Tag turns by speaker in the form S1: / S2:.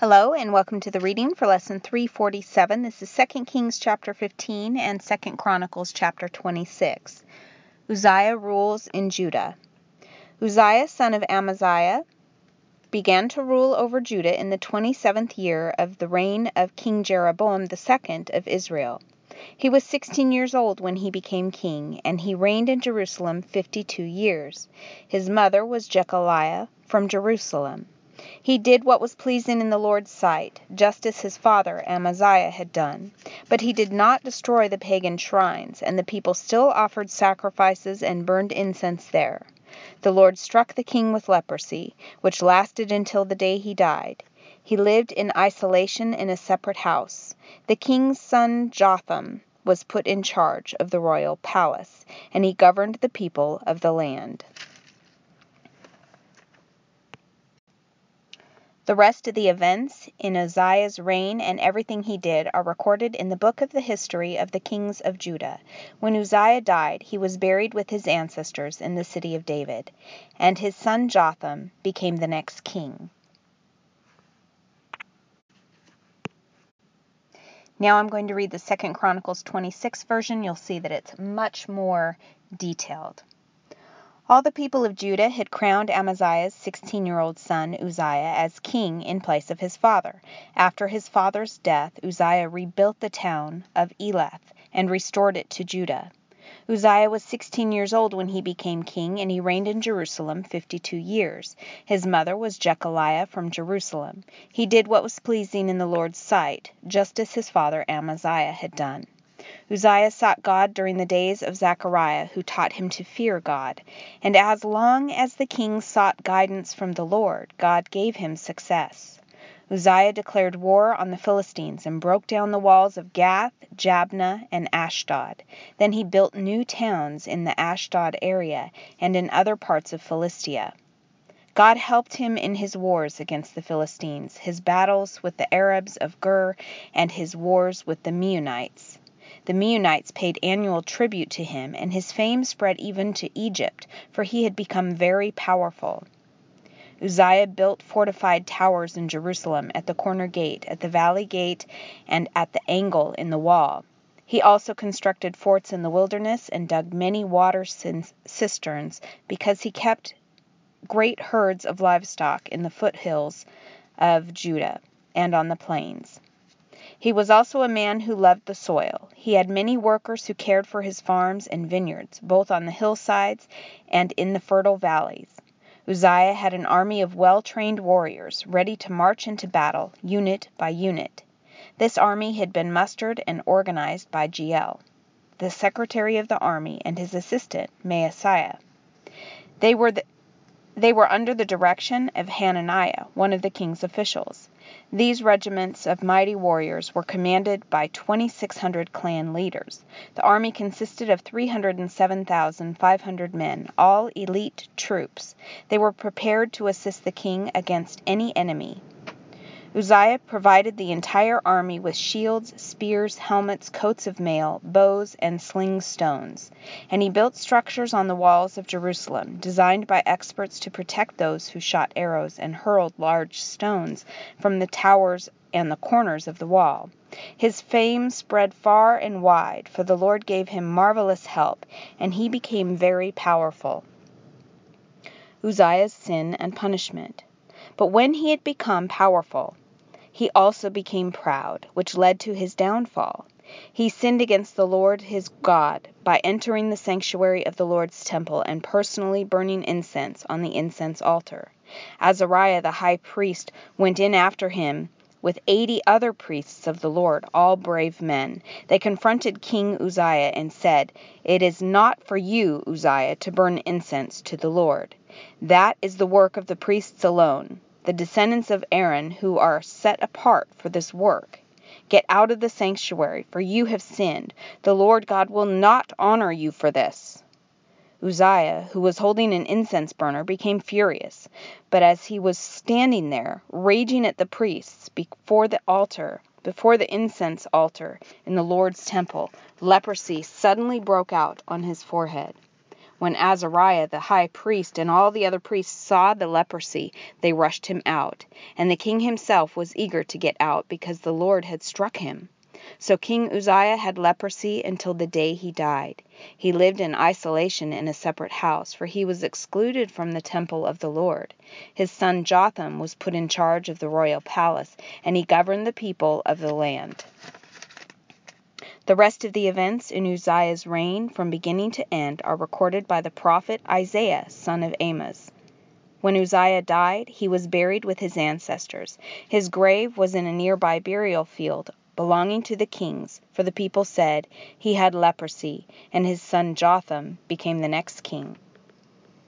S1: Hello and welcome to the reading for lesson 347. This is 2 Kings chapter 15 and 2 Chronicles chapter 26. Uzziah rules in Judah. Uzziah, son of Amaziah, began to rule over Judah in the 27th year of the reign of King Jeroboam II of Israel. He was 16 years old when he became king, and he reigned in Jerusalem 52 years. His mother was Jecoliah from Jerusalem. He did what was pleasing in the Lord's sight, just as his father Amaziah had done. But he did not destroy the pagan shrines, and the people still offered sacrifices and burned incense there. The Lord struck the king with leprosy, which lasted until the day he died. He lived in isolation in a separate house. The king's son Jotham was put in charge of the royal palace, and he governed the people of the land. The rest of the events in Uzziah's reign and everything he did are recorded in the book of the history of the kings of Judah. When Uzziah died, he was buried with his ancestors in the city of David, and his son Jotham became the next king. Now I'm going to read the Second Chronicles 26 version. You'll see that it's much more detailed. All the people of Judah had crowned Amaziah's 16 year old son Uzziah as king in place of his father. After his father's death, Uzziah rebuilt the town of Elath and restored it to Judah. Uzziah was 16 years old when he became king, and he reigned in Jerusalem 52 years. His mother was Jecoliah from Jerusalem. He did what was pleasing in the Lord's sight, just as his father Amaziah had done. Uzziah sought God during the days of Zechariah, who taught him to fear God. And as long as the king sought guidance from the Lord, God gave him success. Uzziah declared war on the Philistines and broke down the walls of Gath, Jabneh, and Ashdod. Then he built new towns in the Ashdod area and in other parts of Philistia. God helped him in his wars against the Philistines, his battles with the Arabs of Gur, and his wars with the Meunites. The Meunites paid annual tribute to him, and his fame spread even to Egypt, for he had become very powerful. Uzziah built fortified towers in Jerusalem at the corner gate, at the valley gate, and at the angle in the wall. He also constructed forts in the wilderness and dug many water cisterns because he kept great herds of livestock in the foothills of Judah and on the plains. He was also a man who loved the soil. He had many workers who cared for his farms and vineyards, both on the hillsides and in the fertile valleys. Uzziah had an army of well trained warriors, ready to march into battle, unit by unit. This army had been mustered and organized by Jeiel, the secretary of the army, and his assistant, Maaseiah. They were the, they were under the direction of Hananiah, one of the king's officials. These regiments of mighty warriors were commanded by 2,600 clan leaders. The army consisted of 307,500 men, all elite troops. They were prepared to assist the king against any enemy. Uzziah provided the entire army with shields, spears, helmets, coats of mail, bows, and sling stones. And he built structures on the walls of Jerusalem, designed by experts to protect those who shot arrows and hurled large stones from the towers and the corners of the wall. His fame spread far and wide, for the Lord gave him marvelous help, and he became very powerful. Uzziah's sin and punishment. But when he had become powerful, he also became proud, which led to his downfall. He sinned against the Lord his God by entering the sanctuary of the Lord's temple and personally burning incense on the incense altar. Azariah the high priest went in after him with eighty other priests of the Lord, all brave men. They confronted King Uzziah and said, It is not for you, Uzziah, to burn incense to the Lord. That is the work of the priests alone the descendants of Aaron who are set apart for this work. Get out of the sanctuary, for you have sinned. The Lord God will not honor you for this. Uzziah, who was holding an incense burner, became furious. But as he was standing there, raging at the priests before the altar, before the incense altar in the Lord's temple, leprosy suddenly broke out on his forehead. When Azariah the high priest and all the other priests saw the leprosy, they rushed him out, and the king himself was eager to get out because the Lord had struck him. So King Uzziah had leprosy until the day he died. He lived in isolation in a separate house, for he was excluded from the temple of the Lord. His son Jotham was put in charge of the royal palace, and he governed the people of the land. The rest of the events in Uzziah's reign from beginning to end are recorded by the prophet Isaiah, son of Amos. When Uzziah died, he was buried with his ancestors. His grave was in a nearby burial field belonging to the kings, for the people said he had leprosy, and his son Jotham became the next king.